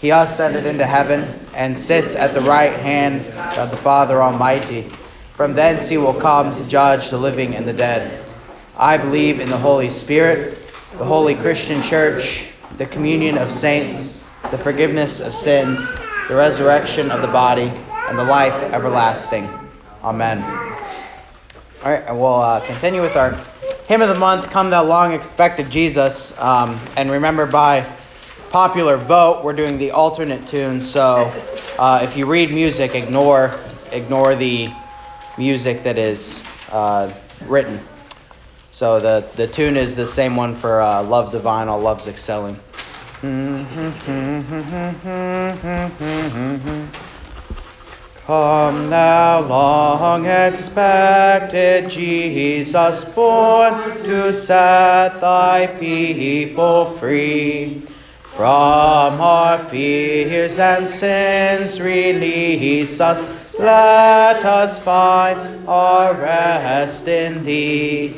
He ascended into heaven and sits at the right hand of the Father Almighty. From thence he will come to judge the living and the dead. I believe in the Holy Spirit, the holy Christian church, the communion of saints, the forgiveness of sins, the resurrection of the body, and the life everlasting. Amen. All right, and we'll uh, continue with our hymn of the month, Come Thou Long Expected Jesus. Um, and remember, by popular vote, we're doing the alternate tune. So uh, if you read music, ignore ignore the music that is uh, written. So the the tune is the same one for uh, Love Divine, All Loves Excelling. Come thou long expected Jesus born to set thy people free. From our fears and sins release us, let us find our rest in Thee.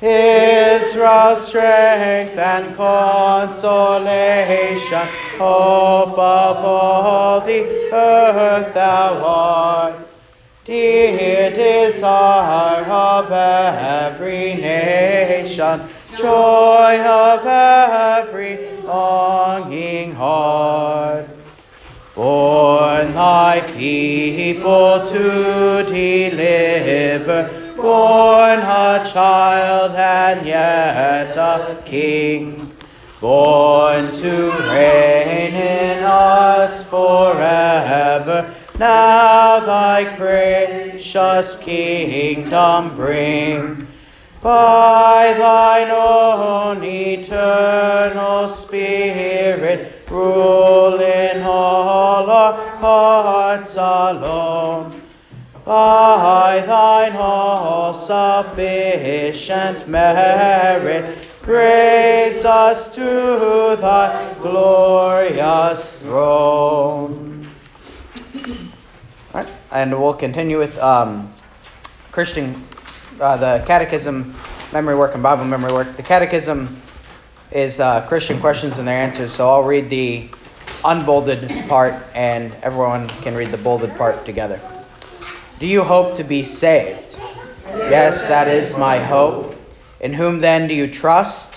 Israel's strength and consolation, hope of all the earth thou art. Dear desire of every nation, joy of every longing heart. Born thy people to deliver, born a child and yet a king, born to reign in us forever. Now thy gracious kingdom bring by thine own eternal Spirit, rule in all our hearts alone. By thine all sufficient merit, raise us to thy glorious throne. All right, and we'll continue with um, Christian uh, the catechism memory work and Bible memory work. The catechism is uh, Christian questions and their answers, so I'll read the unbolded part and everyone can read the bolded part together. Do you hope to be saved? Yes, that is my hope. In whom then do you trust?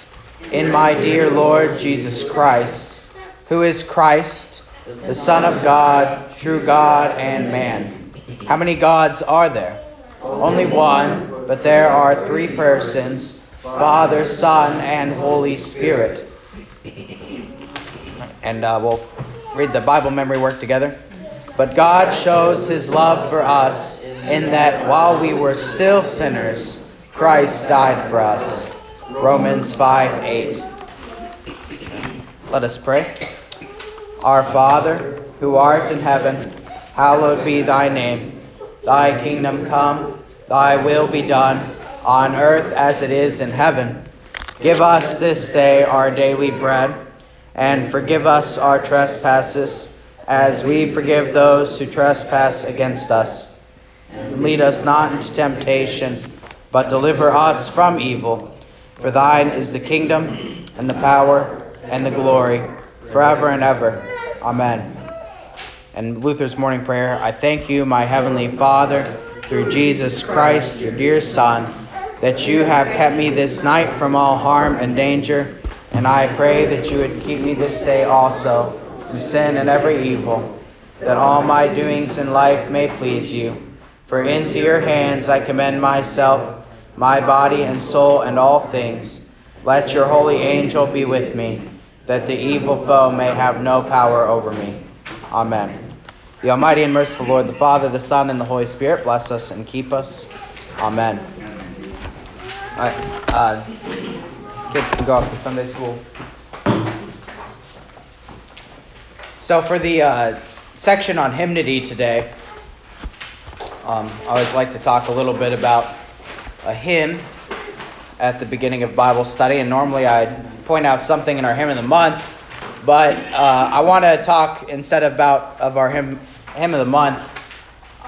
In my dear Lord Jesus Christ, who is Christ, the Son of God, true God and man. How many gods are there? Only one, but there are three persons Father, Son, and Holy Spirit. And uh, we'll read the Bible memory work together. But God shows his love for us in that while we were still sinners, Christ died for us. Romans 5 8. Let us pray. Our Father, who art in heaven, hallowed be thy name. Thy kingdom come, thy will be done, on earth as it is in heaven. Give us this day our daily bread, and forgive us our trespasses, as we forgive those who trespass against us. And lead us not into temptation, but deliver us from evil. For thine is the kingdom, and the power, and the glory, forever and ever. Amen. And Luther's morning prayer I thank you, my heavenly Father, through Jesus Christ, your dear Son, that you have kept me this night from all harm and danger. And I pray that you would keep me this day also from sin and every evil, that all my doings in life may please you. For into your hands I commend myself, my body and soul, and all things. Let your holy angel be with me, that the evil foe may have no power over me. Amen. The Almighty and merciful Lord, the Father, the Son, and the Holy Spirit, bless us and keep us. Amen. All right. Uh, kids can go off to Sunday school. So for the uh, section on hymnody today, Um, I always like to talk a little bit about a hymn at the beginning of Bible study, and normally I'd point out something in our hymn of the month, but uh, I want to talk instead about of our hymn hymn of the month.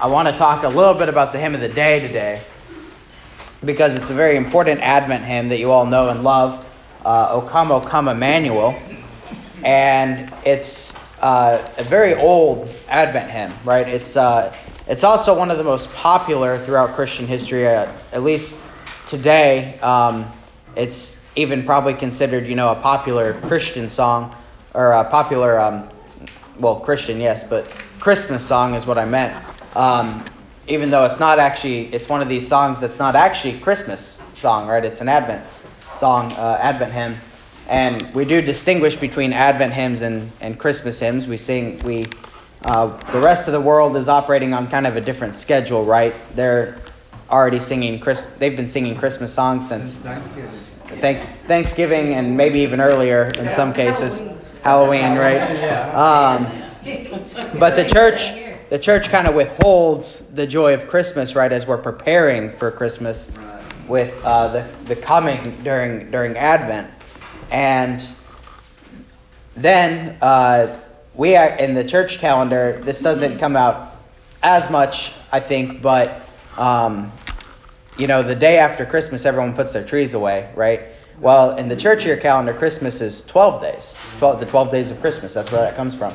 I want to talk a little bit about the hymn of the day today, because it's a very important Advent hymn that you all know and love, uh, "O Come, O Come, Emmanuel," and it's uh, a very old Advent hymn, right? It's uh, it's also one of the most popular throughout Christian history, uh, at least today. Um, it's even probably considered, you know, a popular Christian song or a popular, um, well, Christian, yes, but Christmas song is what I meant. Um, even though it's not actually, it's one of these songs that's not actually Christmas song, right? It's an Advent song, uh, Advent hymn. And we do distinguish between Advent hymns and, and Christmas hymns. We sing, we, uh, the rest of the world is operating on kind of a different schedule, right? They're already singing Chris, they've been singing Christmas songs since, since Thanksgiving. Thanks, Thanksgiving and maybe even earlier in yeah. some cases, Halloween, Halloween right? Yeah. Um, but the church, the church kind of withholds the joy of Christmas, right, as we're preparing for Christmas with uh, the the coming during during Advent. And then uh, we are, in the church calendar, this doesn't come out as much, I think, but um, you know, the day after Christmas, everyone puts their trees away, right? Well, in the church year calendar, Christmas is 12 days, 12, the 12 days of Christmas. That's where that comes from.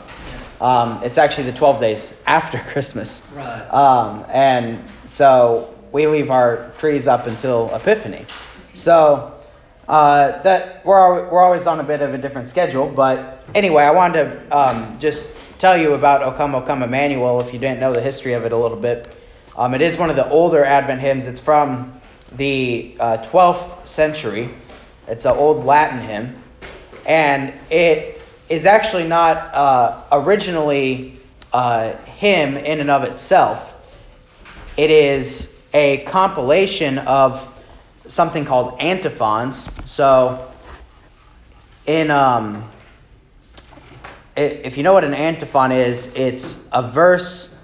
Um, it's actually the 12 days after Christmas. Right. Um, and so we leave our trees up until Epiphany. So uh, that we're we're always on a bit of a different schedule, but anyway, I wanted to um, just tell you about O Come, O Come Emmanuel if you didn't know the history of it a little bit. Um, it is one of the older Advent hymns. It's from the uh, 12th century. It's an old Latin hymn, and it is actually not uh, originally a hymn in and of itself. It is a compilation of something called antiphons. So, in um, if you know what an antiphon is, it's a verse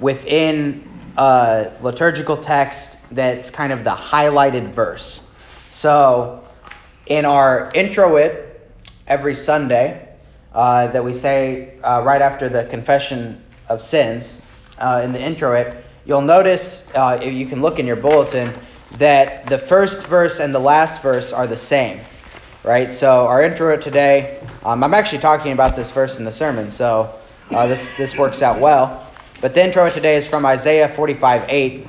within a liturgical text that's kind of the highlighted verse. So, in our introit every Sunday uh, that we say uh, right after the confession of sins uh, in the introit, you'll notice uh, you can look in your bulletin that the first verse and the last verse are the same, right? So our introit today, um, I'm actually talking about this verse in the sermon, so uh, this this works out well. But the introit today is from Isaiah 45:8.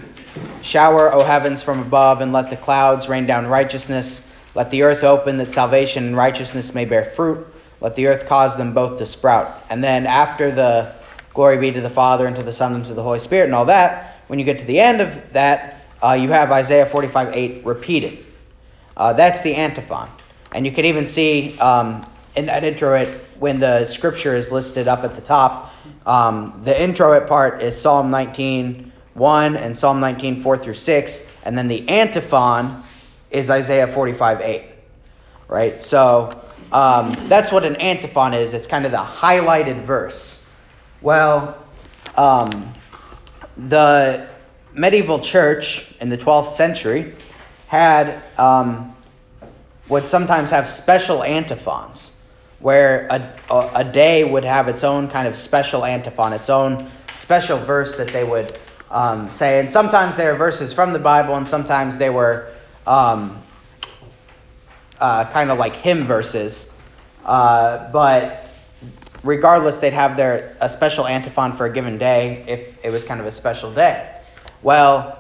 Shower, O heavens, from above, and let the clouds rain down righteousness. Let the earth open, that salvation and righteousness may bear fruit. Let the earth cause them both to sprout. And then after the glory be to the Father, and to the Son, and to the Holy Spirit, and all that, when you get to the end of that, uh, you have Isaiah 45 8 repeated. Uh, that's the antiphon. And you can even see um, in that introit, when the scripture is listed up at the top, um, the introit part is Psalm 19 1 and Psalm 19 4 through 6. And then the antiphon is Isaiah 45 8. Right? So um, that's what an antiphon is. It's kind of the highlighted verse. Well, um, the medieval church in the 12th century had um, would sometimes have special antiphons, where a, a, day would have its own kind of special antiphon, its own special verse that they would um, say. And sometimes they were verses from the Bible, and sometimes they were um, uh, kind of like hymn verses. Uh, but regardless, they'd have their a special antiphon for a given day if it was kind of a special day. Well,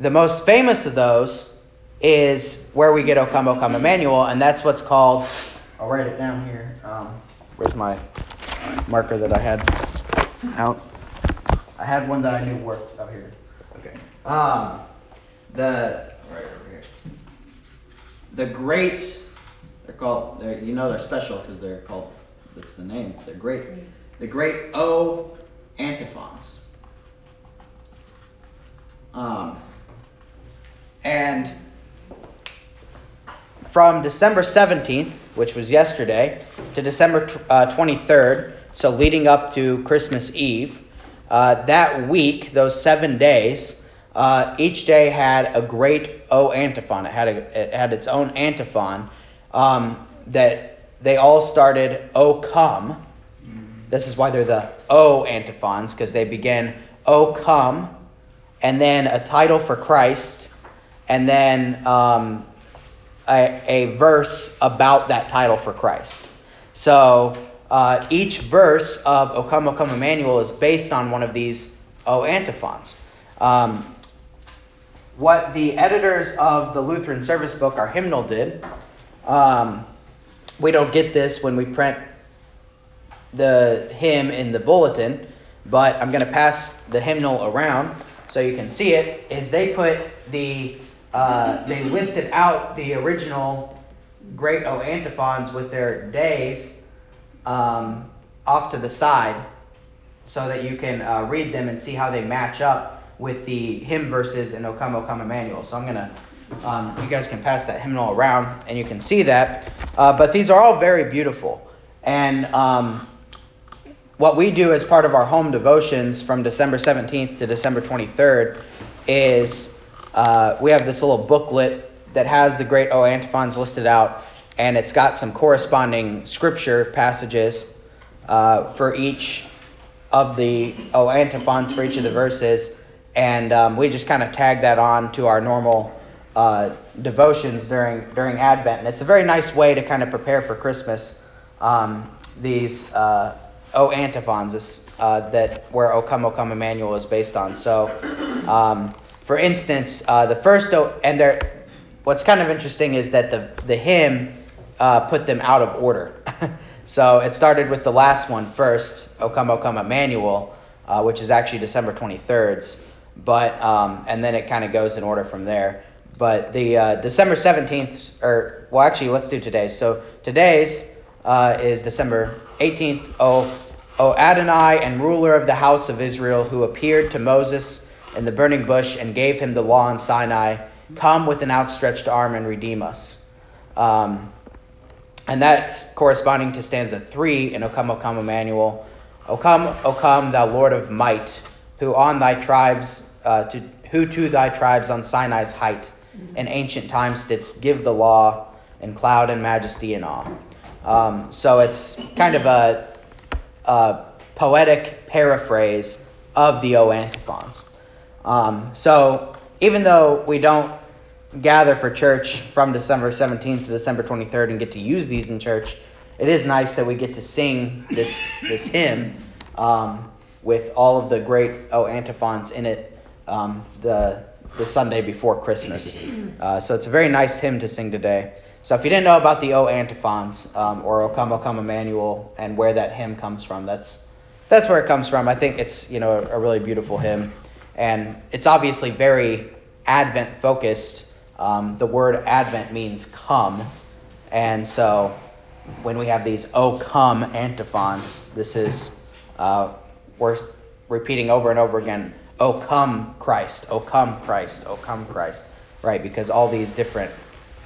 the most famous of those is where we get O Come, O Come Emmanuel, and that's what's called, I'll write it down here. Um, where's my marker that I had out? I had one that I knew worked up here. Okay. Um, the. The great, they're called, they're, you know they're special because they're called, that's the name, they're great. The great O antiphons. Um, and from December 17th, which was yesterday, to December uh, 23rd, so leading up to Christmas Eve, uh, that week, those seven days, uh, each day had a great O antiphon. It had, a, it had its own antiphon um, that they all started, O come. This is why they're the O antiphons, because they begin, O come, and then a title for Christ, and then um, a, a, verse about that title for Christ. So uh, each verse of O Come, O Come Emmanuel is based on one of these O antiphons. Um, what the editors of the Lutheran Service Book, our hymnal, did, um, we don't get this when we print the hymn in the bulletin, but I'm going to pass the hymnal around so you can see it. Is they put the uh, they listed out the original great O antiphons with their days um, off to the side so that you can uh, read them and see how they match up with the hymn verses in O Come, O Come Emmanuel. So I'm going to, um, you guys can pass that hymnal around and you can see that. Uh, but these are all very beautiful. And um, what we do as part of our home devotions from December 17th to December 23rd is uh, we have this little booklet that has the great O antiphons listed out, and it's got some corresponding scripture passages uh, for each of the O antiphons for each of the verses, and um, we just kind of tag that on to our normal uh, devotions during during Advent, and it's a very nice way to kind of prepare for Christmas. Um, these uh, O antiphons uh, that where O Come O Come Emmanuel is based on. So, um, for instance, uh, the first O and there, what's kind of interesting is that the the hymn uh, put them out of order. so it started with the last one first, O Come O Come Emmanuel, uh, which is actually December 23rd's, but um, and then it kind of goes in order from there. But the uh, December 17th, or well, actually, let's do today's. So today's uh, is December 18th. O, o Adonai and ruler of the house of Israel, who appeared to Moses in the burning bush and gave him the law in Sinai, come with an outstretched arm and redeem us. Um, and that's corresponding to stanza 3 in O come, O come, Emmanuel. O come, O come, thou Lord of might, who on thy tribes, uh, to, who to thy tribes on Sinai's height in ancient times didst give the law in cloud and majesty and awe. Um, so it's kind of a, a, poetic paraphrase of the O antiphons. Um, so even though we don't gather for church from December 17th to December 23rd and get to use these in church, it is nice that we get to sing this this hymn um, with all of the great O antiphons in it um, the the Sunday before Christmas. Uh, so it's a very nice hymn to sing today. So if you didn't know about the O antiphons um, or O Come O Come Emmanuel and where that hymn comes from, that's that's where it comes from. I think it's you know a, a really beautiful hymn, and it's obviously very Advent focused. Um, the word Advent means come, and so when we have these O come antiphons, this is uh, we're repeating over and over again. O come Christ, O come Christ, O come Christ, right? Because all these different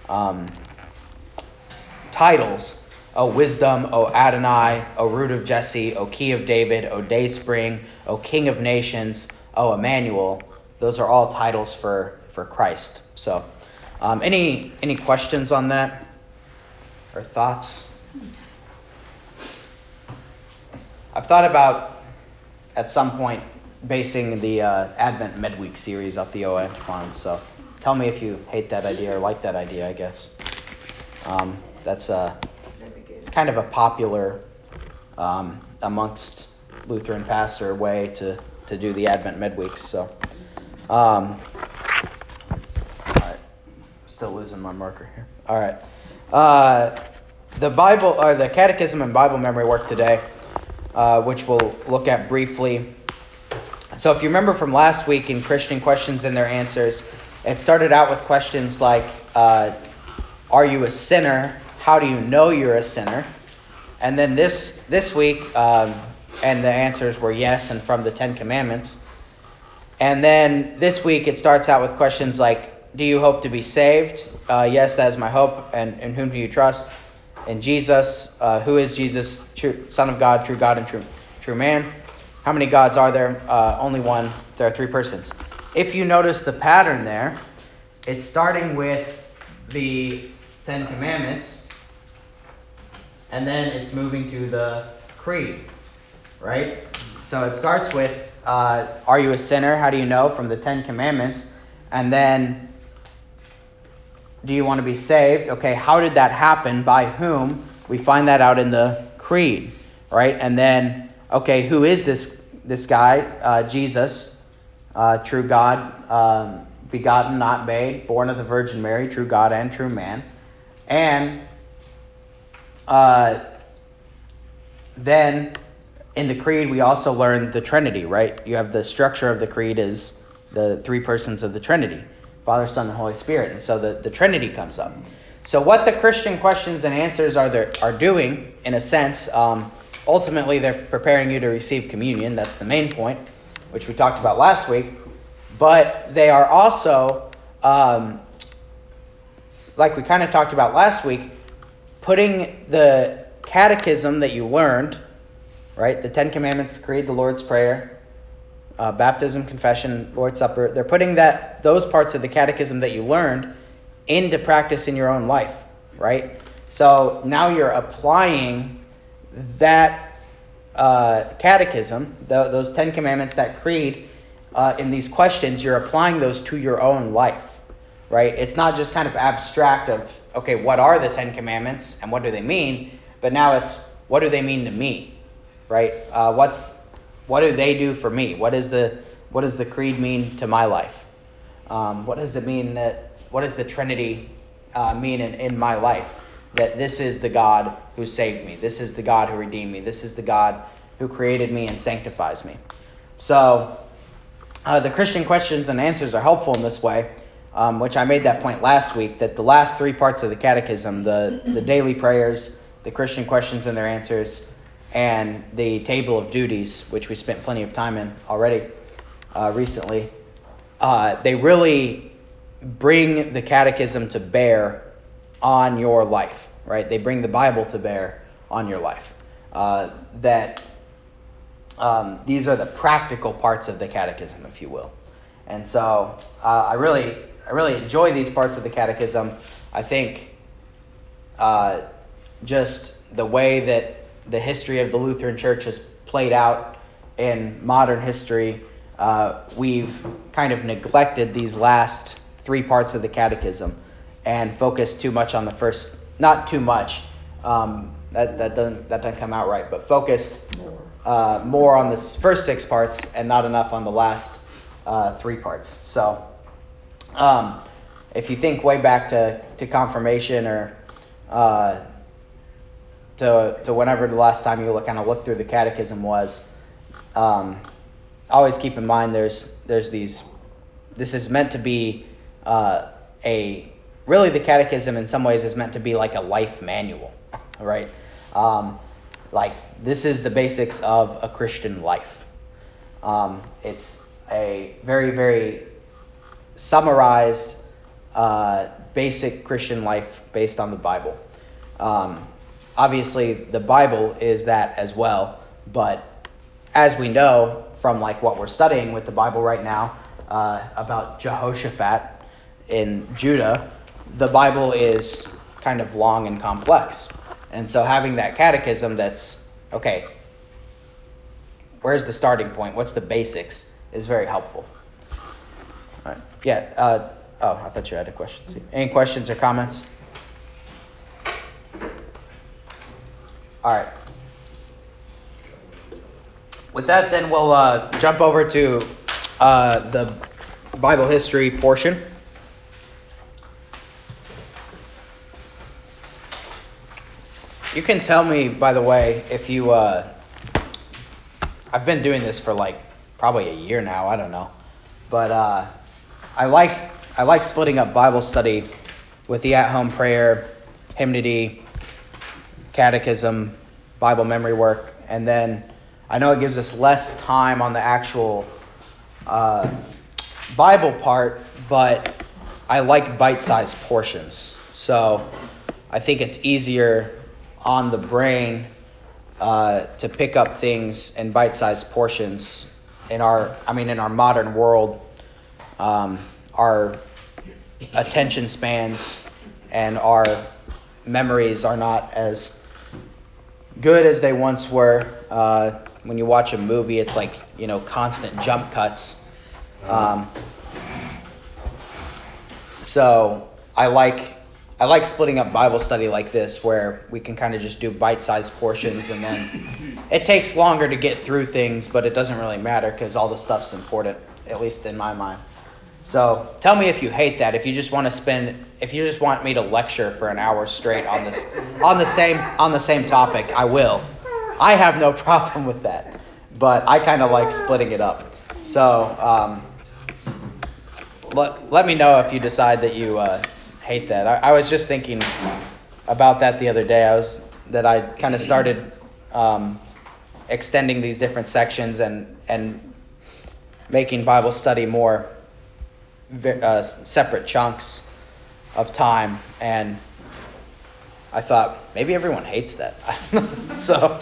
um, titles O wisdom, O Adonai, O root of Jesse, O key of David, O day spring, O king of nations, O Emmanuel. Those are all titles for, for Christ. So, um, any any questions on that or thoughts? I've thought about at some point basing the uh, Advent Midweek series off the O antiphons. So, tell me if you hate that idea or like that idea. I guess. Um, that's a kind of a popular um, amongst Lutheran pastor way to, to do the Advent midweeks. So, um, still losing my marker here. All right, uh, the Bible or the Catechism and Bible memory work today, uh, which we'll look at briefly. So, if you remember from last week in Christian questions and their answers, it started out with questions like. Uh, are you a sinner? How do you know you're a sinner? And then this this week, um, and the answers were yes and from the Ten Commandments. And then this week it starts out with questions like, do you hope to be saved? Uh, yes, that is my hope. And in whom do you trust? In Jesus. Uh, who is Jesus? True Son of God, true God, and true true man. How many gods are there? Uh, only one. There are three persons. If you notice the pattern there, it's starting with the Ten Commandments, and then it's moving to the Creed, right? So it starts with, uh, Are you a sinner? How do you know? From the Ten Commandments. And then, Do you want to be saved? Okay, how did that happen? By whom? We find that out in the Creed, right? And then, okay, who is this this guy? Uh, Jesus, uh, true God, um, begotten, not made, born of the Virgin Mary, true God and true man. And uh, then in the creed, we also learn the Trinity, right? You have the structure of the creed is the three persons of the Trinity Father, Son, and Holy Spirit. And so the, the Trinity comes up. So, what the Christian questions and answers are, there, are doing, in a sense, um, ultimately they're preparing you to receive communion. That's the main point, which we talked about last week. But they are also, um, like we kind of talked about last week, putting the catechism that you learned right? The Ten Commandments, the Creed, the Lord's Prayer, uh, baptism, confession, Lord's Supper. They're putting that those parts of the catechism that you learned into practice in your own life, right? So now you're applying that uh, catechism, the, those Ten Commandments, that creed, uh, in these questions, you're applying those to your own life, right? It's not just kind of abstract of, okay, what are the Ten Commandments and what do they mean? But now it's, what do they mean to me? right? Uh, what's what do they do for me? What is the what does the creed mean to my life? Um, what does it mean that what does the Trinity uh, mean in, in my life? That this is the God who saved me. This is the God who redeemed me. This is the God who created me and sanctifies me. So uh, the Christian questions and answers are helpful in this way, um, which I made that point last week. That the last three parts of the Catechism, the the daily prayers, the Christian questions and their answers, and the table of duties, which we spent plenty of time in already uh, recently, uh, they really bring the catechism to bear on your life, right? They bring the Bible to bear on your life. Uh, that um, these are the practical parts of the catechism, if you will. And so uh, I really, I really enjoy these parts of the catechism. I think uh, just the way that the history of the Lutheran Church has played out in modern history, uh, we've kind of neglected these last three parts of the catechism and focus too much on the first, not too much, um, that, that, doesn't, that doesn't come out right, but focused uh, more on the first six parts and not enough on the last uh, three parts. So, um, if you think way back to, to confirmation or uh, to, to whenever the last time you look, kind of looked through the catechism was, um, always keep in mind there's there's these. This is meant to be uh, a really the catechism in some ways is meant to be like a life manual, right? Um, like this is the basics of a Christian life. Um, it's a very very summarized uh, basic Christian life based on the Bible. Um, obviously the Bible is that as well, but as we know from like what we're studying with the Bible right now uh, about Jehoshaphat in Judah, the Bible is kind of long and complex. And so having that catechism that's okay, where's the starting point? What's the basics is very helpful. All right. Yeah. Uh, oh, I thought you had a question. Any questions or comments? All right. With that, then we'll uh, jump over to uh, the Bible history portion. You can tell me, by the way, if you. Uh, I've been doing this for like probably a year now. I don't know, but uh, I like I like splitting up Bible study with the at-home prayer, hymnody, catechism, Bible memory work, and then I know it gives us less time on the actual uh, Bible part, but I like bite-sized portions. So I think it's easier on the brain uh, to pick up things in bite-sized portions. In our, I mean, in our modern world, um, our attention spans and our memories are not as good as they once were. Uh, when you watch a movie, it's like you know constant jump cuts. Um, so I like I like splitting up Bible study like this, where we can kind of just do bite-sized portions, and then it takes longer to get through things, but it doesn't really matter because all the stuff's important, at least in my mind. So tell me if you hate that. If you just want to spend, if you just want me to lecture for an hour straight on this, on the same on the same topic, I will. I have no problem with that, but I kind of like splitting it up. So um, let let me know if you decide that you uh, hate that. I, I, was just thinking about that the other day. I was that I kind of started um, extending these different sections and and making Bible study more uh, separate chunks of time, and I thought maybe everyone hates that. so,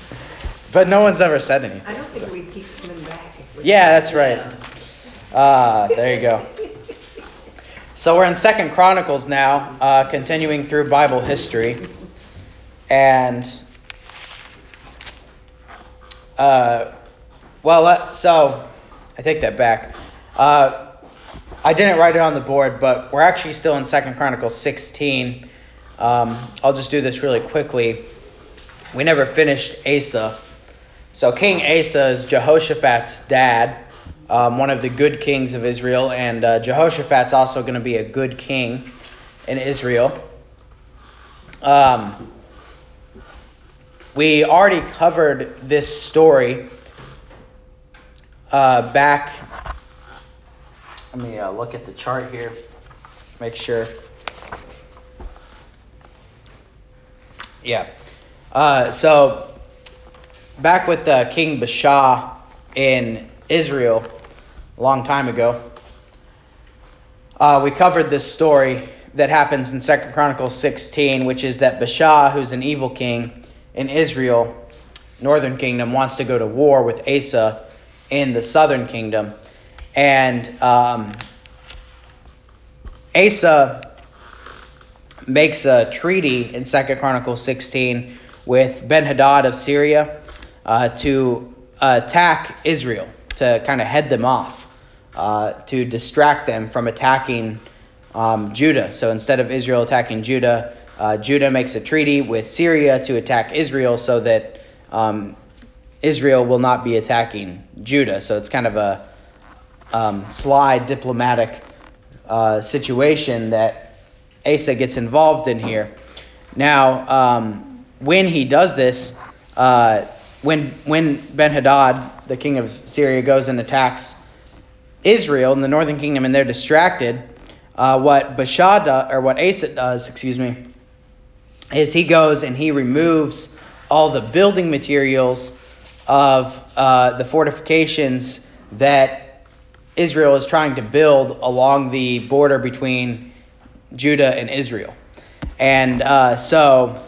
but no one's ever said anything. I don't think so. we'd keep coming back. Yeah, that's right. Ah, uh, there you go. So we're in Second Chronicles now, uh, continuing through Bible history, and uh, well, so I take that back. Uh, I didn't write it on the board, but we're actually still in Second Chronicles 16. Um, I'll just do this really quickly. We never finished Asa. So King Asa is Jehoshaphat's dad, um, one of the good kings of Israel, and uh, Jehoshaphat's also going to be a good king in Israel. Um, we already covered this story uh, back let me uh, look at the chart here, make sure. Yeah. Uh, so, back with uh, King Baasha in Israel a long time ago, uh, we covered this story that happens in Second Chronicles 16, which is that Baasha, who's an evil king in Israel, northern kingdom, wants to go to war with Asa in the southern kingdom. And um, Asa makes a treaty in Second Chronicles 16 with Ben Hadad of Syria uh, to attack Israel, to kind of head them off, uh, to distract them from attacking um, Judah. So instead of Israel attacking Judah, uh, Judah makes a treaty with Syria to attack Israel so that um, Israel will not be attacking Judah. So it's kind of a um, sly diplomatic uh, situation that Asa gets involved in here. Now, um, when he does this, uh, when when Ben Hadad, the king of Syria, goes and attacks Israel and the northern kingdom, and they're distracted, uh, what Baasha or what Asa does, excuse me, is he goes and he removes all the building materials of uh, the fortifications that Israel is trying to build along the border between Judah and Israel. And uh, so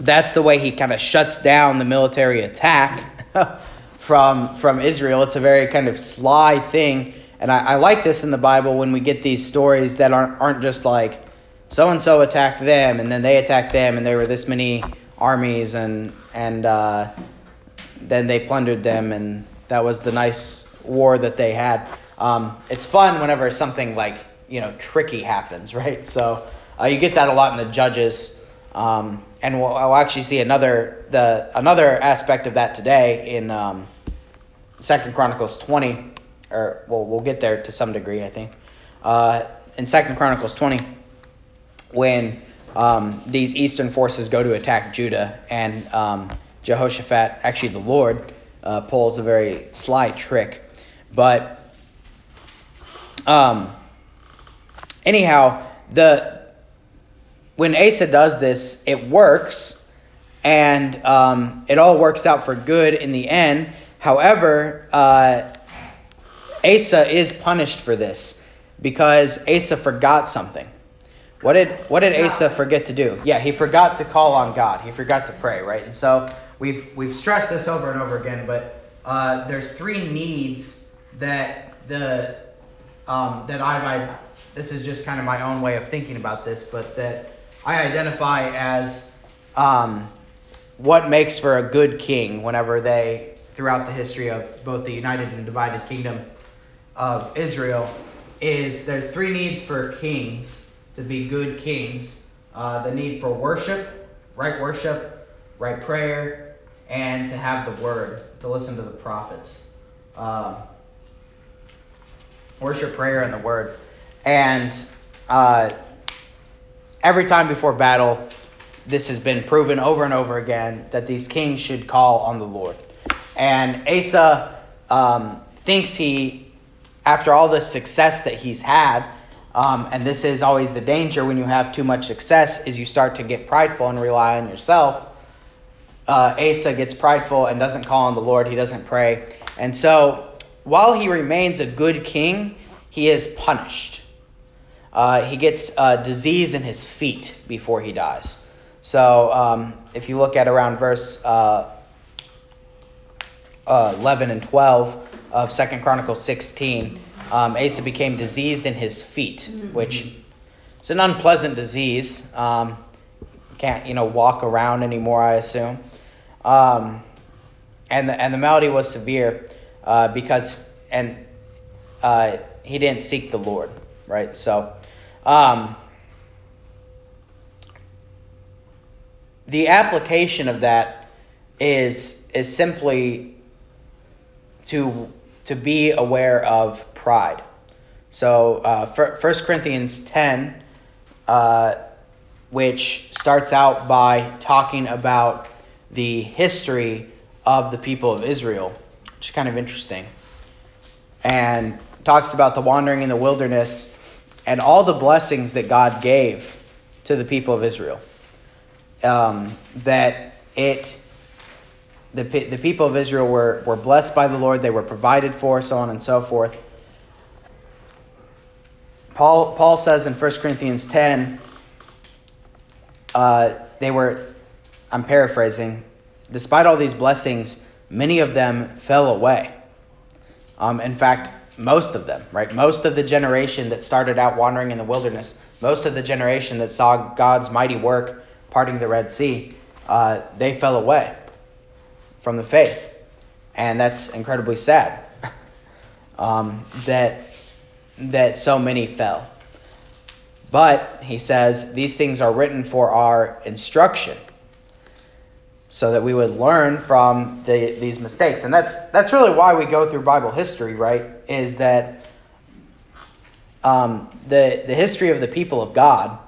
that's the way he kind of shuts down the military attack from from Israel. It's a very kind of sly thing, and I, I, like this in the Bible when we get these stories that aren't aren't just like so and so attacked them and then they attacked them and there were this many armies and and uh, then they plundered them and that was the nice war that they had. Um, it's fun whenever something like you know tricky happens, right? So uh, you get that a lot in the judges, um, and we'll, I'll actually see another the another aspect of that today in um, Second Chronicles 20, or well we'll get there to some degree, I think. Uh, in Second Chronicles 20, when um, these eastern forces go to attack Judah, and um, Jehoshaphat, actually the Lord, uh, pulls a very sly trick but um, anyhow, the when Asa does this, it works, and um, it all works out for good in the end. However, uh, Asa is punished for this because Asa forgot something. What did what did Asa forget to do? Yeah, he forgot to call on God. He forgot to pray, right? And so we've we've stressed this over and over again, but uh, there's three needs that the um, that I've I, this is just kind of my own way of thinking about this, but that I identify as um, what makes for a good king whenever they throughout the history of both the united and divided kingdom of Israel is there's three needs for kings to be good kings. Uh, the need for worship, right worship, right prayer, and to have the word, to listen to the prophets. Uh, worship, prayer, and the word. And uh, every time before battle, this has been proven over and over again that these kings should call on the Lord. And Asa um, thinks he, after all the success that he's had, um, and this is always the danger when you have too much success, is you start to get prideful and rely on yourself. Uh, Asa gets prideful and doesn't call on the Lord. He doesn't pray. And so, while he remains a good king, he is punished. Uh, he gets a disease in his feet before he dies. So, um, if you look at around verse uh, uh, 11 and 12 of Second Chronicles 16, um, Asa became diseased in his feet, which is an unpleasant disease. Um, can't you know walk around anymore, I assume. Um, and the, and the malady was severe uh, because and uh, he didn't seek the Lord, right? So. Um, the application of that is is simply to to be aware of pride. So, uh, 1 Corinthians 10, uh, which starts out by talking about the history of the people of Israel, which is kind of interesting, and talks about the wandering in the wilderness and all the blessings that God gave to the people of Israel. Um, that it the, the people of Israel were, were blessed by the Lord, they were provided for, so on and so forth. Paul, Paul says in 1 Corinthians 10, uh, they were, I'm paraphrasing, despite all these blessings, many of them fell away. Um, in fact, most of them, right? Most of the generation that started out wandering in the wilderness, most of the generation that saw God's mighty work parting the Red Sea, uh, they fell away from the faith. And that's incredibly sad um, that, that so many fell. But, he says, these things are written for our instruction so that we would learn from the, these mistakes. And that's, that's really why we go through Bible history, right? Is that um, the, the history of the people of God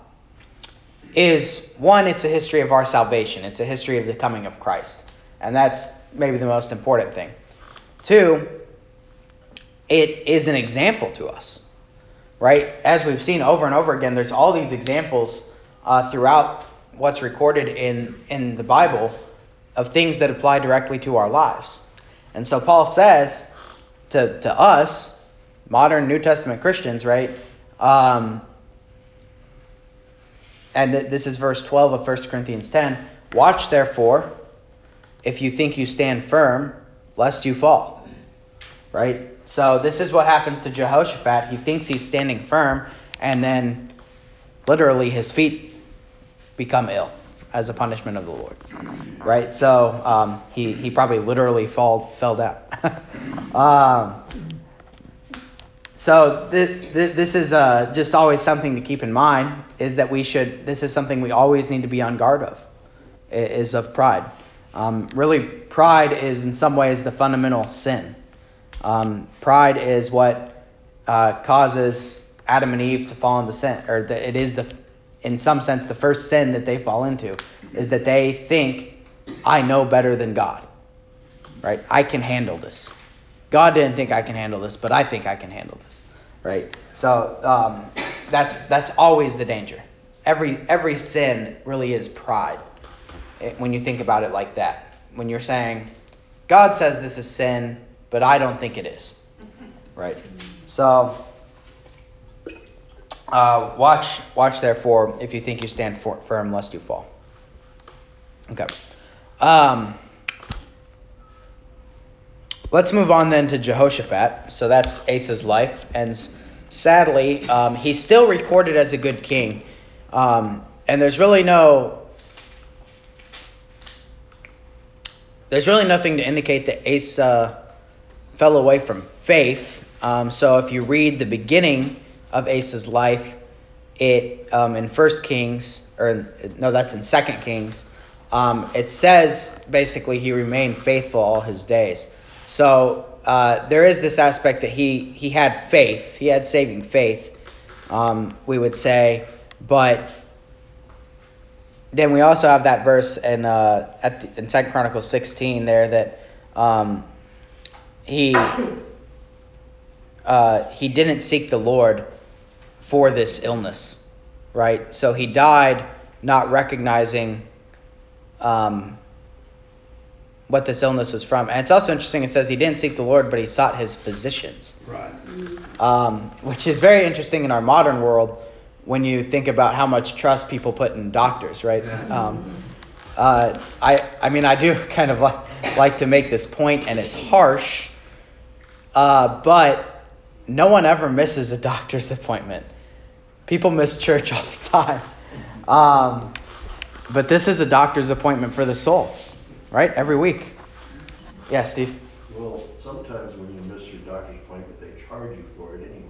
is one, it's a history of our salvation, it's a history of the coming of Christ. And that's maybe the most important thing. Two, it is an example to us, right? As we've seen over and over again, there's all these examples uh, throughout what's recorded in, in the Bible of things that apply directly to our lives. And so Paul says to, to us, modern New Testament Christians, right? Um, and th- this is verse 12 of 1 Corinthians 10. Watch therefore if you think you stand firm, lest you fall. Right? So this is what happens to Jehoshaphat. He thinks he's standing firm, and then literally his feet become ill as a punishment of the Lord. Right? So um, he, he probably literally fall, fell down. um, so th- th- this is uh, just always something to keep in mind is that we should, this is something we always need to be on guard of, is of pride. Um, really, pride is in some ways the fundamental sin. Um, pride is what uh, causes Adam and Eve to fall into sin, or the, it is the, in some sense, the first sin that they fall into, is that they think, I know better than God. Right? I can handle this. God didn't think I can handle this, but I think I can handle this. Right? So um, that's that's always the danger. Every every sin really is pride when you think about it like that. When you're saying, God says this is sin, but I don't think it is. Right? So, Uh, watch, watch therefore, if you think you stand for, firm, lest you fall. Okay. Um, let's move on then to Jehoshaphat. So that's Asa's life, and sadly, um, he's still recorded as a good king. Um, and there's really no, there's really nothing to indicate that Asa fell away from faith. Um, so if you read the beginning of Asa's life, it um, in First Kings, or no, that's in Second Kings. Um, it says basically he remained faithful all his days. So uh, there is this aspect that he he had faith, he had saving faith, um, we would say, but then we also have that verse in uh, at the, in Second Chronicles 16 there that um, he uh, he didn't seek the Lord for this illness, right? So he died not recognizing um, what this illness was from. And it's also interesting. It says he didn't seek the Lord, but he sought his physicians. Right. Um, which is very interesting in our modern world when you think about how much trust people put in doctors, right? Um, uh, I, I mean, I do kind of like, like to make this point, and it's harsh, uh, but no one ever misses a doctor's appointment. People miss church all the time. Um, but this is a doctor's appointment for the soul, right? Every week. Yeah, Steve. Well, sometimes when you miss your doctor's appointment, they charge you for it anyway.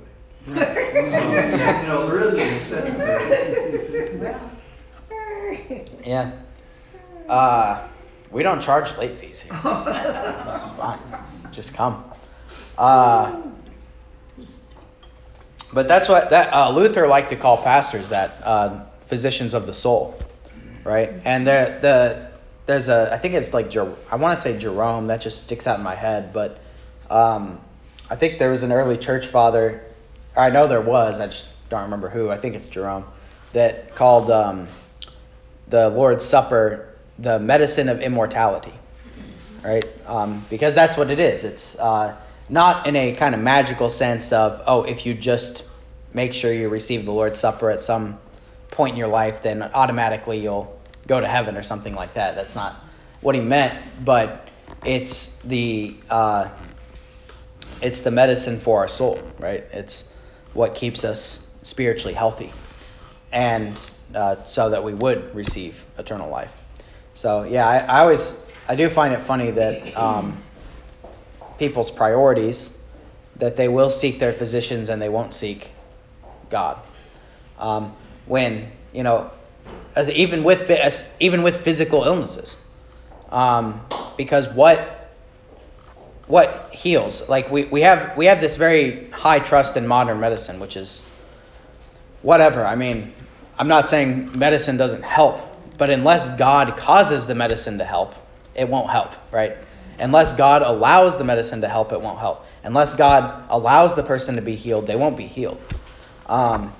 You know, there is there. Yeah. Uh, we don't charge late fees here. So it's fine. Just come. Uh, but that's what that uh, Luther liked to call pastors that uh, physicians of the soul, right? And the the there's a I think it's like Jer- I want to say Jerome that just sticks out in my head, but um, I think there was an early church father. I know there was. I just don't remember who. I think it's Jerome that called um, the Lord's Supper the medicine of immortality, right? Um, because that's what it is. It's uh, not in a kind of magical sense of, oh, if you just make sure you receive the Lord's Supper at some point in your life, then automatically you'll go to heaven or something like that. That's not what he meant, but it's the uh, it's the medicine for our soul, right? It's what keeps us spiritually healthy, and uh, so that we would receive eternal life. So yeah, I, I always I do find it funny that um, people's priorities that they will seek their physicians and they won't seek God. Um, when you know, even with even with physical illnesses, um, because what what heals? Like we, we have we have this very high trust in modern medicine, which is whatever. I mean, I'm not saying medicine doesn't help, but unless God causes the medicine to help, it won't help, right? Unless God allows the medicine to help, it won't help. Unless God allows the person to be healed, they won't be healed. Um,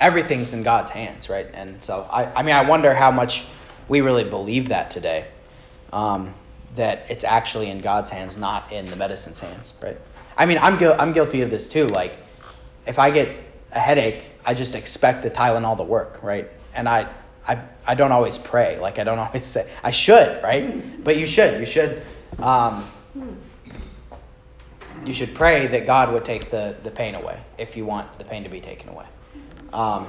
everything's in God's hands, right? And so, I, I mean, I wonder how much we really believe that today. Um, that it's actually in God's hands, not in the medicine's hands, right? I mean, I'm, gu- I'm guilty of this too. Like, if I get a headache, I just expect the Tylenol to work, right? And I, I, I don't always pray. Like, I don't always say, I should, right? But you should. You should. Um, you should pray that God would take the, the pain away if you want the pain to be taken away. Um,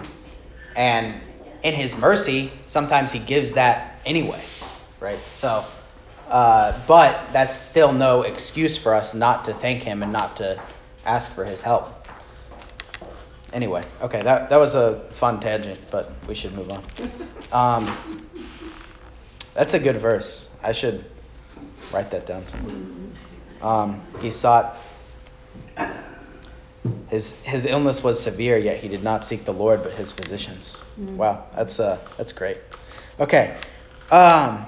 and in His mercy, sometimes He gives that anyway, right? So, uh, but that's still no excuse for us not to thank Him and not to ask for His help. Anyway, okay, that, that was a fun tangent, but we should move on. Um, that's a good verse. I should write that down somewhere. Um, he sought his his illness was severe, yet he did not seek the Lord, but his physicians. Mm-hmm. Wow, that's uh that's great. Okay, um,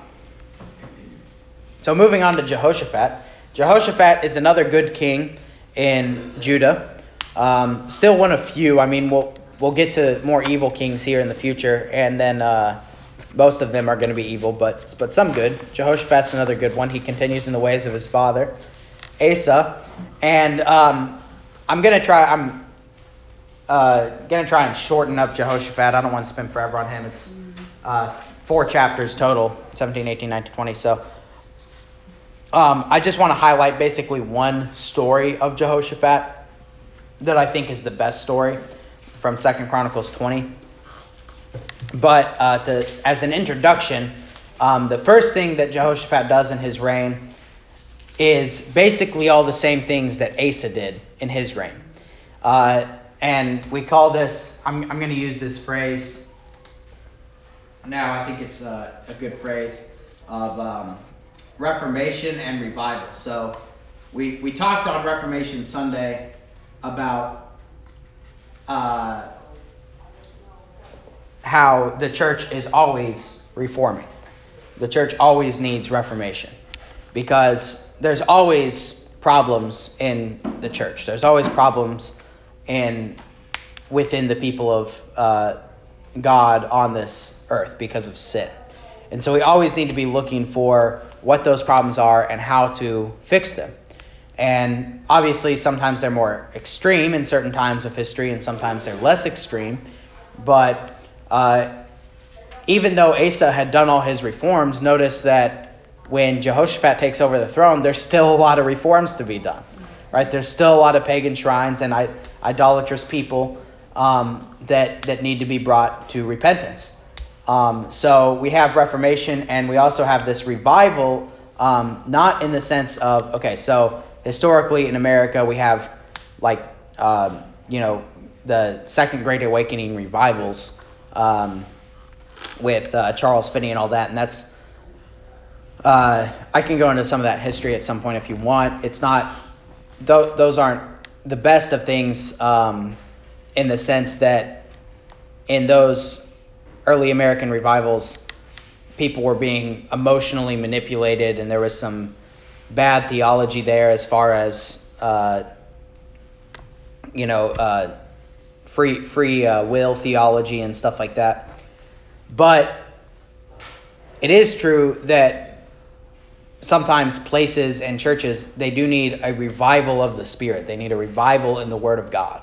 so moving on to Jehoshaphat. Jehoshaphat is another good king in Judah. Um, still one of few. I mean, we'll we'll get to more evil kings here in the future, and then uh, most of them are going to be evil, but but some good. Jehoshaphat's another good one. He continues in the ways of his father, Asa, and um, I'm gonna try. I'm uh, gonna try and shorten up Jehoshaphat. I don't want to spend forever on him. It's uh, four chapters total 17, 18, 19, 20. So um, I just want to highlight basically one story of Jehoshaphat that I think is the best story from Second Chronicles 20. But uh, to, as an introduction, um, the first thing that Jehoshaphat does in his reign is basically all the same things that Asa did in his reign. Uh, and we call this, I'm, I'm going to use this phrase now, I think it's a, a good phrase of um, Reformation and revival. So we, we talked on Reformation Sunday about uh, how the church is always reforming. The church always needs reformation because there's always problems in the church. There's always problems in within the people of uh, God on this earth because of sin. And so we always need to be looking for what those problems are and how to fix them. And obviously, sometimes they're more extreme in certain times of history, and sometimes they're less extreme. But uh, even though Asa had done all his reforms, notice that when Jehoshaphat takes over the throne, there's still a lot of reforms to be done. Right? There's still a lot of pagan shrines and idolatrous people um, that that need to be brought to repentance. Um, so we have Reformation, and we also have this revival, um, not in the sense of okay, so historically in America we have like um, you know the Second Great Awakening revivals um, with uh, Charles Finney and all that, and that's uh, I can go into some of that history at some point if you want. It's not th- those aren't the best of things um, in the sense that in those early American revivals, people were being emotionally manipulated, and there was some bad theology there as far as uh, you know uh, free free uh, will theology and stuff like that. But it is true that sometimes places and churches they do need a revival of the spirit. They need a revival in the Word of God,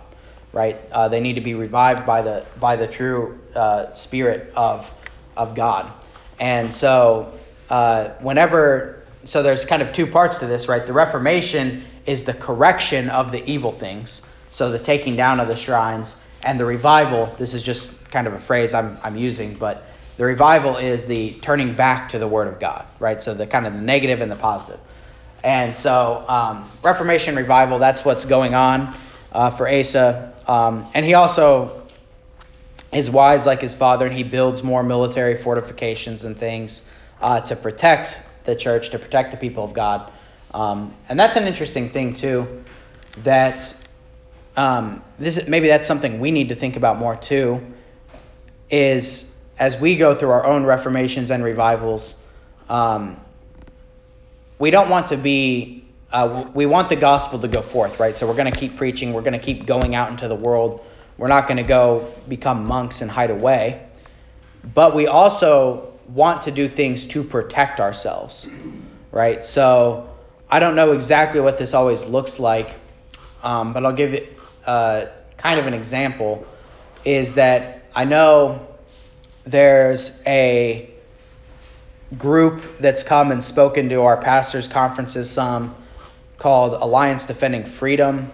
right? Uh, they need to be revived by the by the true uh, Spirit of of God. And so uh, whenever so there's kind of two parts to this, right? The Reformation is the correction of the evil things, so the taking down of the shrines, and the revival. This is just kind of a phrase I'm I'm using, but the revival is the turning back to the Word of God, right? So the kind of the negative and the positive. And so um, Reformation revival, that's what's going on uh, for Asa. Um, and he also is wise like his father, and he builds more military fortifications and things uh, to protect the church, to protect the people of God. Um, and that's an interesting thing too. That um, this maybe that's something we need to think about more too. Is as we go through our own reformations and revivals, um, we don't want to be, uh, we want the gospel to go forth, right? So we're going to keep preaching, we're going to keep going out into the world. We're not going to go become monks and hide away. But we also want to do things to protect ourselves, right? So I don't know exactly what this always looks like, um, but I'll give it uh, kind of an example. Is that I know there's a group that's come and spoken to our pastors' conferences some called Alliance Defending Freedom,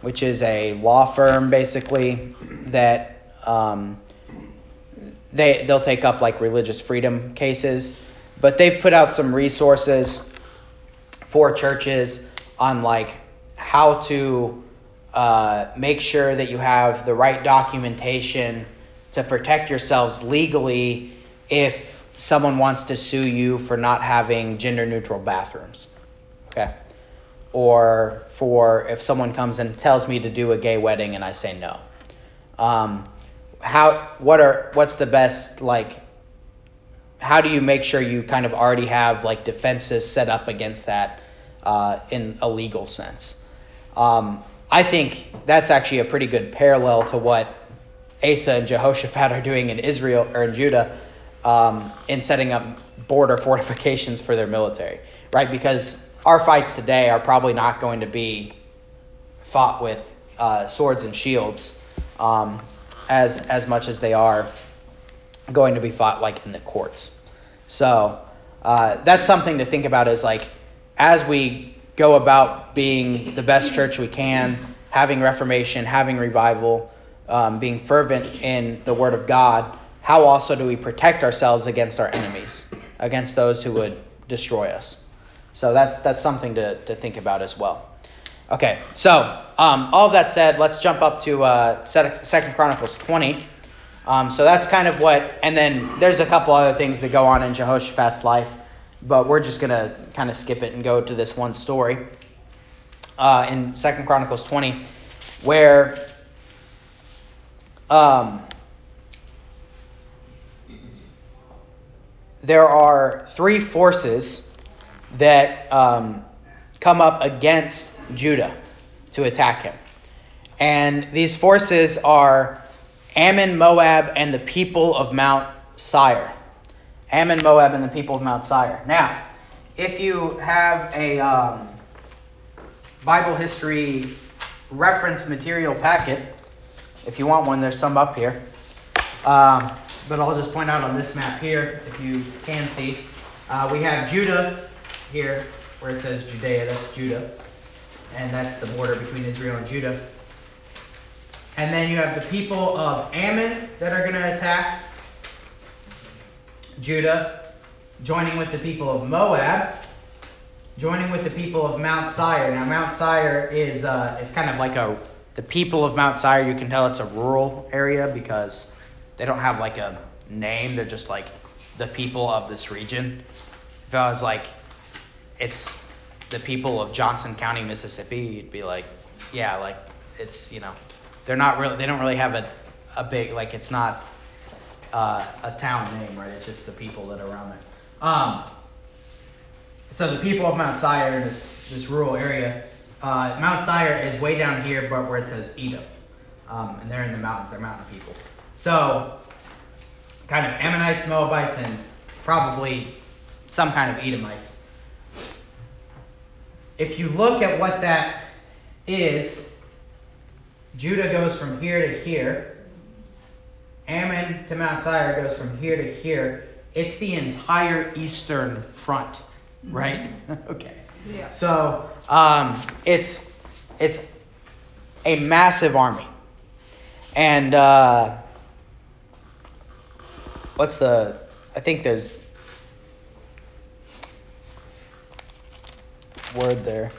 which is a law firm basically that um, they they'll take up like religious freedom cases, but they've put out some resources for churches on like how to uh, make sure that you have the right documentation to protect yourselves legally if someone wants to sue you for not having gender neutral bathrooms. Okay? Or for if someone comes and tells me to do a gay wedding and I say no. Um, how what are what's the best like how do you make sure you kind of already have like defenses set up against that uh, in a legal sense? Um, I think that's actually a pretty good parallel to what Asa and Jehoshaphat are doing in Israel or in Judah um, in setting up border fortifications for their military, right? Because our fights today are probably not going to be fought with uh, swords and shields. um, as as much as they are going to be fought like in the courts. So uh, that's something to think about. Is like as we go about being the best church we can, having reformation, having revival, um, being fervent in the Word of God. How also do we protect ourselves against our enemies, against those who would destroy us? So that that's something to, to think about as well. Okay, so um, all of that said, let's jump up to uh, Second Chronicles 20. Um, so that's kind of what, and then there's a couple other things that go on in Jehoshaphat's life, but we're just gonna kind of skip it and go to this one story uh, in Second Chronicles 20, where um, there are three forces that um, come up against Judah to attack him. And these forces are Ammon, Moab, and the people of Mount Seir. Ammon, Moab, and the people of Mount Seir. Now, if you have a um, Bible history reference material packet, if you want one, there's some up here. Um, but I'll just point out on this map here, if you can see, uh, we have Judah here, where it says Judea, that's Judah and that's the border between Israel and Judah. And then you have the people of Ammon that are going to attack Judah, joining with the people of Moab, joining with the people of Mount Seir. Now, Mount Seir is uh, it's kind of like a the people of Mount Seir. You can tell it's a rural area because they don't have like a name. They're just like the people of this region. If I was like, it's the people of Johnson County, Mississippi, you'd be like, yeah, like it's you know, they're not really they don't really have a a big like it's not uh, a town name, right? It's just the people that are around there. Um, so the people of Mount Seir in this this rural area, uh, Mount Seir is way down here, but where it says Edom, um, and they're in the mountains. They're mountain people. So kind of Ammonites, Moabites, and probably some kind of Edomites if you look at what that is, Judah goes from here to here. Ammon to Mount Seir goes from here to here. It's the entire eastern front, right? okay. Yeah. So um, it's it's a massive army, and uh, what's the? I think there's word there.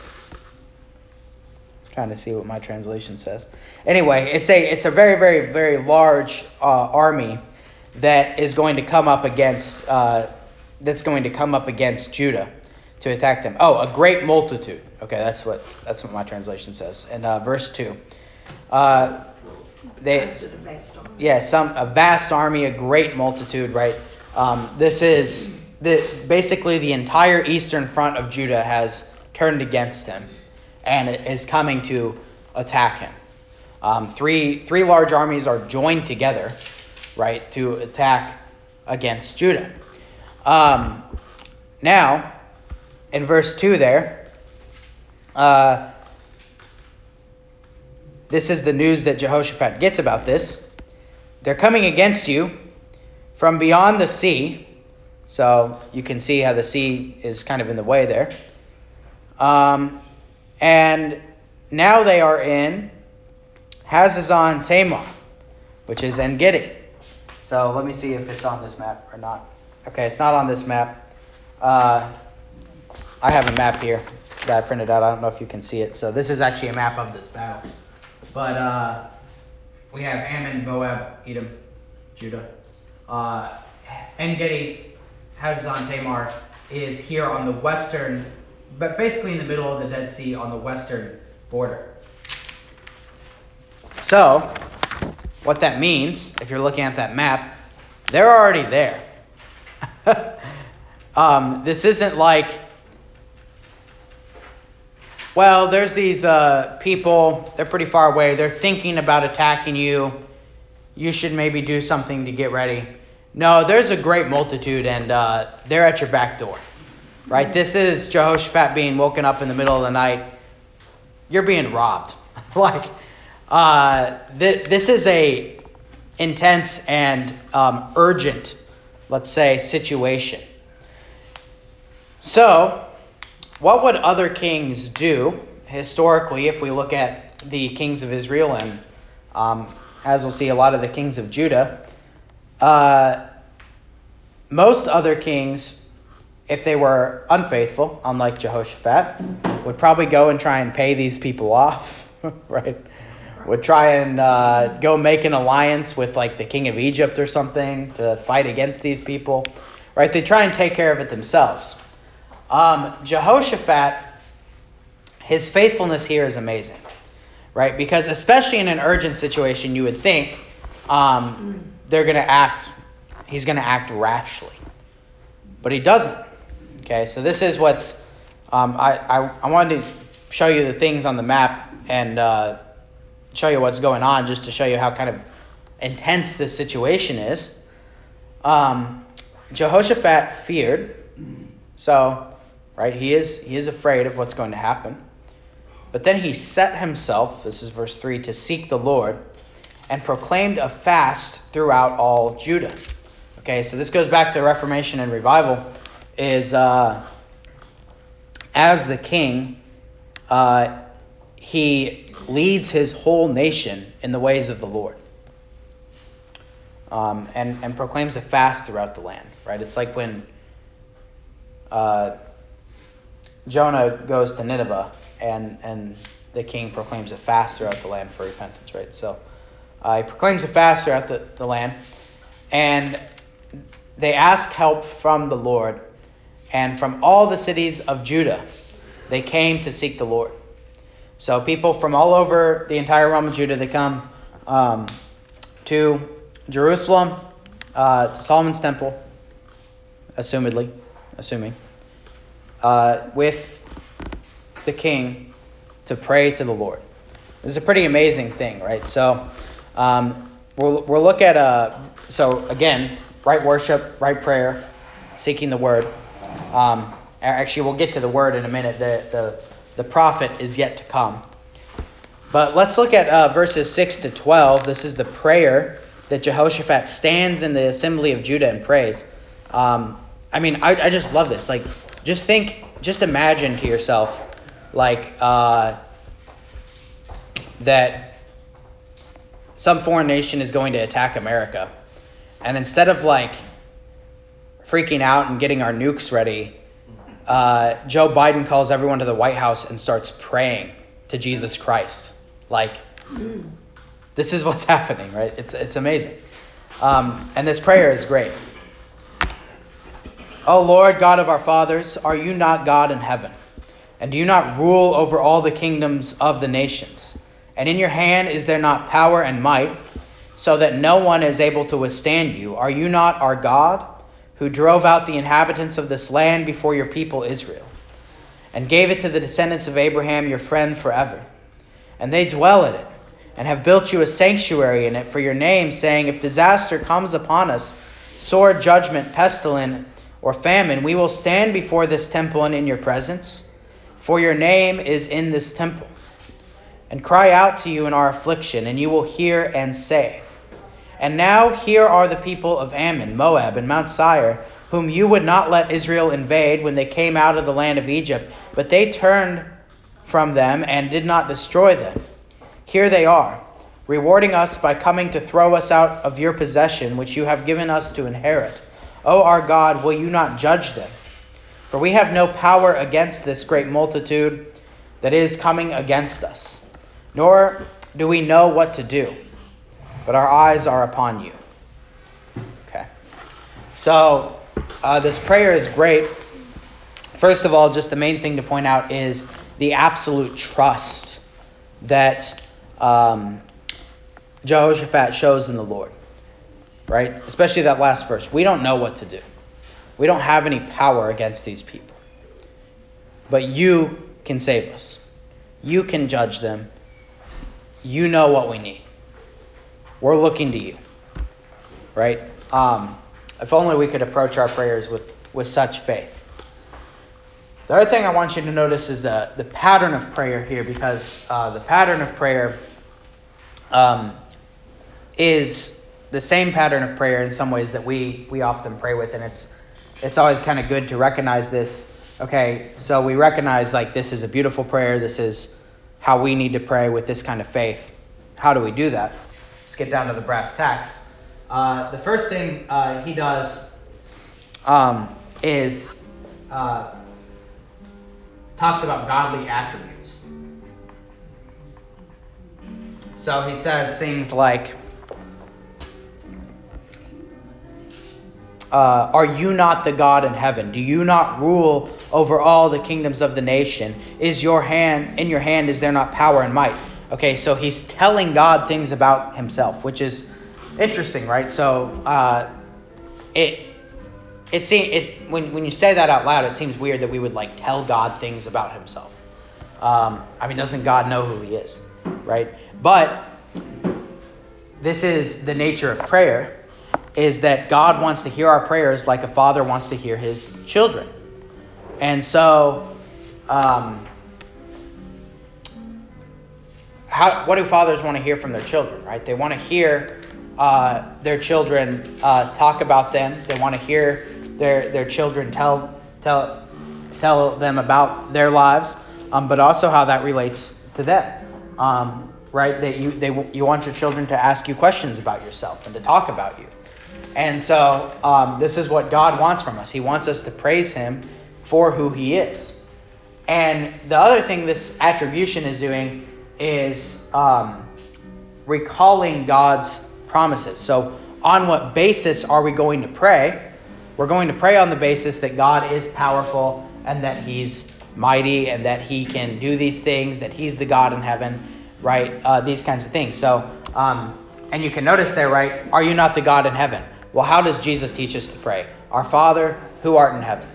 trying to see what my translation says. Anyway, it's a it's a very very very large uh, army that is going to come up against uh, that's going to come up against Judah to attack them. Oh, a great multitude. Okay, that's what that's what my translation says. And uh, verse two, uh, they yeah some a vast army, a great multitude. Right. Um, this is the basically the entire eastern front of Judah has turned against him and is coming to attack him. Um, three, three large armies are joined together, right, to attack against Judah. Um, now, in verse 2 there, uh, this is the news that Jehoshaphat gets about this. They're coming against you from beyond the sea. So you can see how the sea is kind of in the way there. Um, and now they are in Hazazon Tamar, which is En Gedi. So let me see if it's on this map or not. Okay, it's not on this map. Uh, I have a map here that I printed out. I don't know if you can see it. So this is actually a map of this battle. But uh, we have Ammon, Moab, Edom, Judah. Uh, En Gedi, Hazazon Tamar is here on the western but basically in the middle of the Dead Sea on the western border. So, what that means, if you're looking at that map, they're already there. um, this isn't like, well, there's these uh, people, they're pretty far away, they're thinking about attacking you. You should maybe do something to get ready. No, there's a great multitude, and uh, they're at your back door right? This is Jehoshaphat being woken up in the middle of the night. You're being robbed. like, uh, th- this is a intense and um, urgent, let's say, situation. So, what would other kings do historically if we look at the kings of Israel and, um, as we'll see, a lot of the kings of Judah? Uh, most other kings, if they were unfaithful, unlike Jehoshaphat, would probably go and try and pay these people off, right? Would try and uh, go make an alliance with like the king of Egypt or something to fight against these people, right? They try and take care of it themselves. Um, Jehoshaphat, his faithfulness here is amazing, right? Because especially in an urgent situation, you would think um, they're going to act he's going to act rashly. But he doesn't. Okay, so this is what's. Um, I, I, I wanted to show you the things on the map and uh, show you what's going on just to show you how kind of intense this situation is. Um, Jehoshaphat feared. So, right, he is, he is afraid of what's going to happen. But then he set himself, this is verse 3, to seek the Lord and proclaimed a fast throughout all Judah. Okay, so this goes back to Reformation and revival. Is uh, as the king, uh, he leads his whole nation in the ways of the Lord, um, and and proclaims a fast throughout the land. Right? It's like when uh, Jonah goes to Nineveh, and and the king proclaims a fast throughout the land for repentance. Right? So uh, he proclaims a fast throughout the, the land, and they ask help from the Lord, and from all the cities of Judah, they came to seek the Lord. So people from all over the entire realm of Judah, they come um, to Jerusalem, uh, to Solomon's temple, assumedly, assuming, uh, with the king to pray to the Lord. This is a pretty amazing thing, right? So um, we'll, we'll look at, uh, so again, right worship, right prayer, seeking the word. Um, actually, we'll get to the word in a minute. The, the, the prophet is yet to come. But let's look at uh, verses 6 to 12. This is the prayer that Jehoshaphat stands in the assembly of Judah and prays. Um, I mean, I, I, just love this. Like, just think, just imagine to yourself, like, uh, that some foreign nation is going to attack America and instead of like freaking out and getting our nukes ready, uh, Joe Biden calls everyone to the White House and starts praying to Jesus Christ. Like, this is what's happening, right? It's, it's amazing. Um, and this prayer is great. O Lord, God of our fathers, are you not God in heaven? And do you not rule over all the kingdoms of the nations? And in your hand is there not power and might? so that no one is able to withstand you. Are you not our God, who drove out the inhabitants of this land before your people Israel, and gave it to the descendants of Abraham, your friend, forever? And they dwell in it, and have built you a sanctuary in it for your name, saying, If disaster comes upon us, sword, judgment, pestilence, or famine, we will stand before this temple and in your presence, for your name is in this temple, and cry out to you in our affliction, and you will hear and save. And now here are the people of Ammon, Moab, and Mount Seir, whom you would not let Israel invade when they came out of the land of Egypt, but they turned from them and did not destroy them. Here they are, rewarding us by coming to throw us out of your possession, which you have given us to inherit. O our God, will you not judge them? For we have no power against this great multitude that is coming against us, nor do we know what to do but our eyes are upon you. Okay. So uh, this prayer is great. First of all, just the main thing to point out is the absolute trust that um, Jehoshaphat shows in the Lord. Right? Especially that last verse. We don't know what to do. We don't have any power against these people. But you can save us. You can judge them. You know what we need. We're looking to you. Right? Um, if only we could approach our prayers with, with such faith. The other thing I want you to notice is the, the pattern of prayer here, because uh, the pattern of prayer um, is the same pattern of prayer in some ways that we we often pray with, and it's it's always kind of good to recognize this. Okay, so we recognize like this is a beautiful prayer. This is how we need to pray with this kind of faith. How do we do that? Get down to the brass tacks. Uh, the first thing uh, he does um, is uh, talks about godly attributes. So he says things like, uh, Are you not the God in heaven? Do you not rule over all the kingdoms of the nation? Is your hand in your hand is there not power and might? Okay, so he's telling God things about himself, which is interesting, right? So uh, it it seems it when when you say that out loud, it seems weird that we would like tell God things about Himself. Um, I mean, doesn't God know who He is, right? But this is the nature of prayer is that God wants to hear our prayers like a father wants to hear his children. And so, um, how, what do fathers want to hear from their children, right? They want to hear uh, their children uh, talk about them. They want to hear their, their children tell, tell, tell them about their lives, um, but also how that relates to them. Um, right? That you they you want your children to ask you questions about yourself and to talk about you. And so um, this is what God wants from us. He wants us to praise Him for who He is. And the other thing this attribution is doing is um, recalling God's promises. So on what basis are we going to pray? We're going to pray on the basis that God is powerful and that He's mighty and that He can do these things, that He's the God in heaven right? Uh, these kinds of things. So, um, and you can notice there, right? Are you not the God in heaven? Well, how does Jesus teach us to pray? Our Father who art in heaven,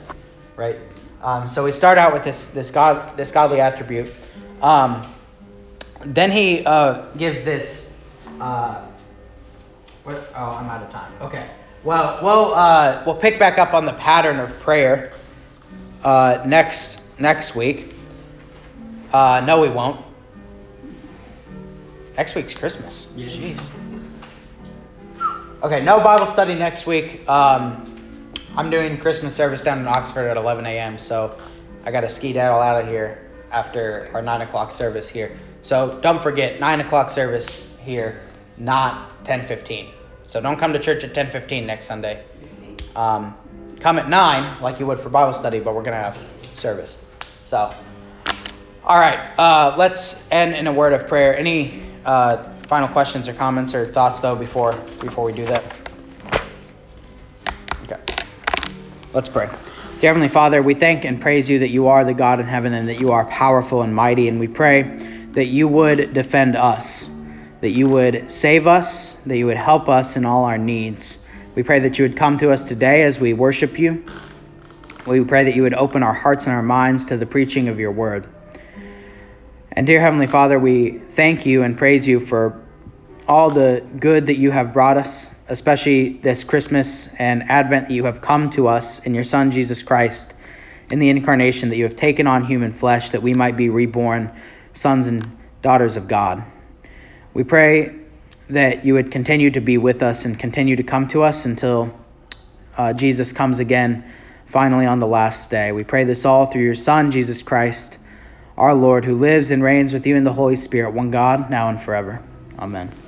right? Um, so we start out with this this God this godly attribute. Um, then he uh, gives this. Uh, what, oh, I'm out of time. Okay. Well, we'll uh, we'll pick back up on the pattern of prayer uh, next next week. Uh, no, we won't. Next week's Christmas. Jeez. Okay, no Bible study next week. Um, I'm doing Christmas service down in Oxford at 11 a.m., so I got to ski skedaddle out of here after our 9 o'clock service here. So don't forget, 9 o'clock service here, not 10:15. So don't come to church at 10:15 next Sunday. Um, come at 9 like you would for Bible study, but we're gonna have service. So, all right, uh, let's end in a word of prayer. Any uh, final questions or comments or thoughts though before before we do that? Okay. Let's pray. Dear Heavenly Father, we thank and praise you that you are the God in heaven and that you are powerful and mighty, and we pray that you would defend us, that you would save us, that you would help us in all our needs. We pray that you would come to us today as we worship you. We pray that you would open our hearts and our minds to the preaching of your word. And dear Heavenly Father, we thank you and praise you for all the good that you have brought us, especially this Christmas and Advent that you have come to us in your Son, Jesus Christ, in the incarnation, that you have taken on human flesh that we might be reborn sons and daughters of God. We pray that you would continue to be with us and continue to come to us until uh, Jesus comes again, finally on the last day. We pray this all through your Son, Jesus Christ our Lord, who lives and reigns with you in the Holy Spirit, one God, now and forever. Amen.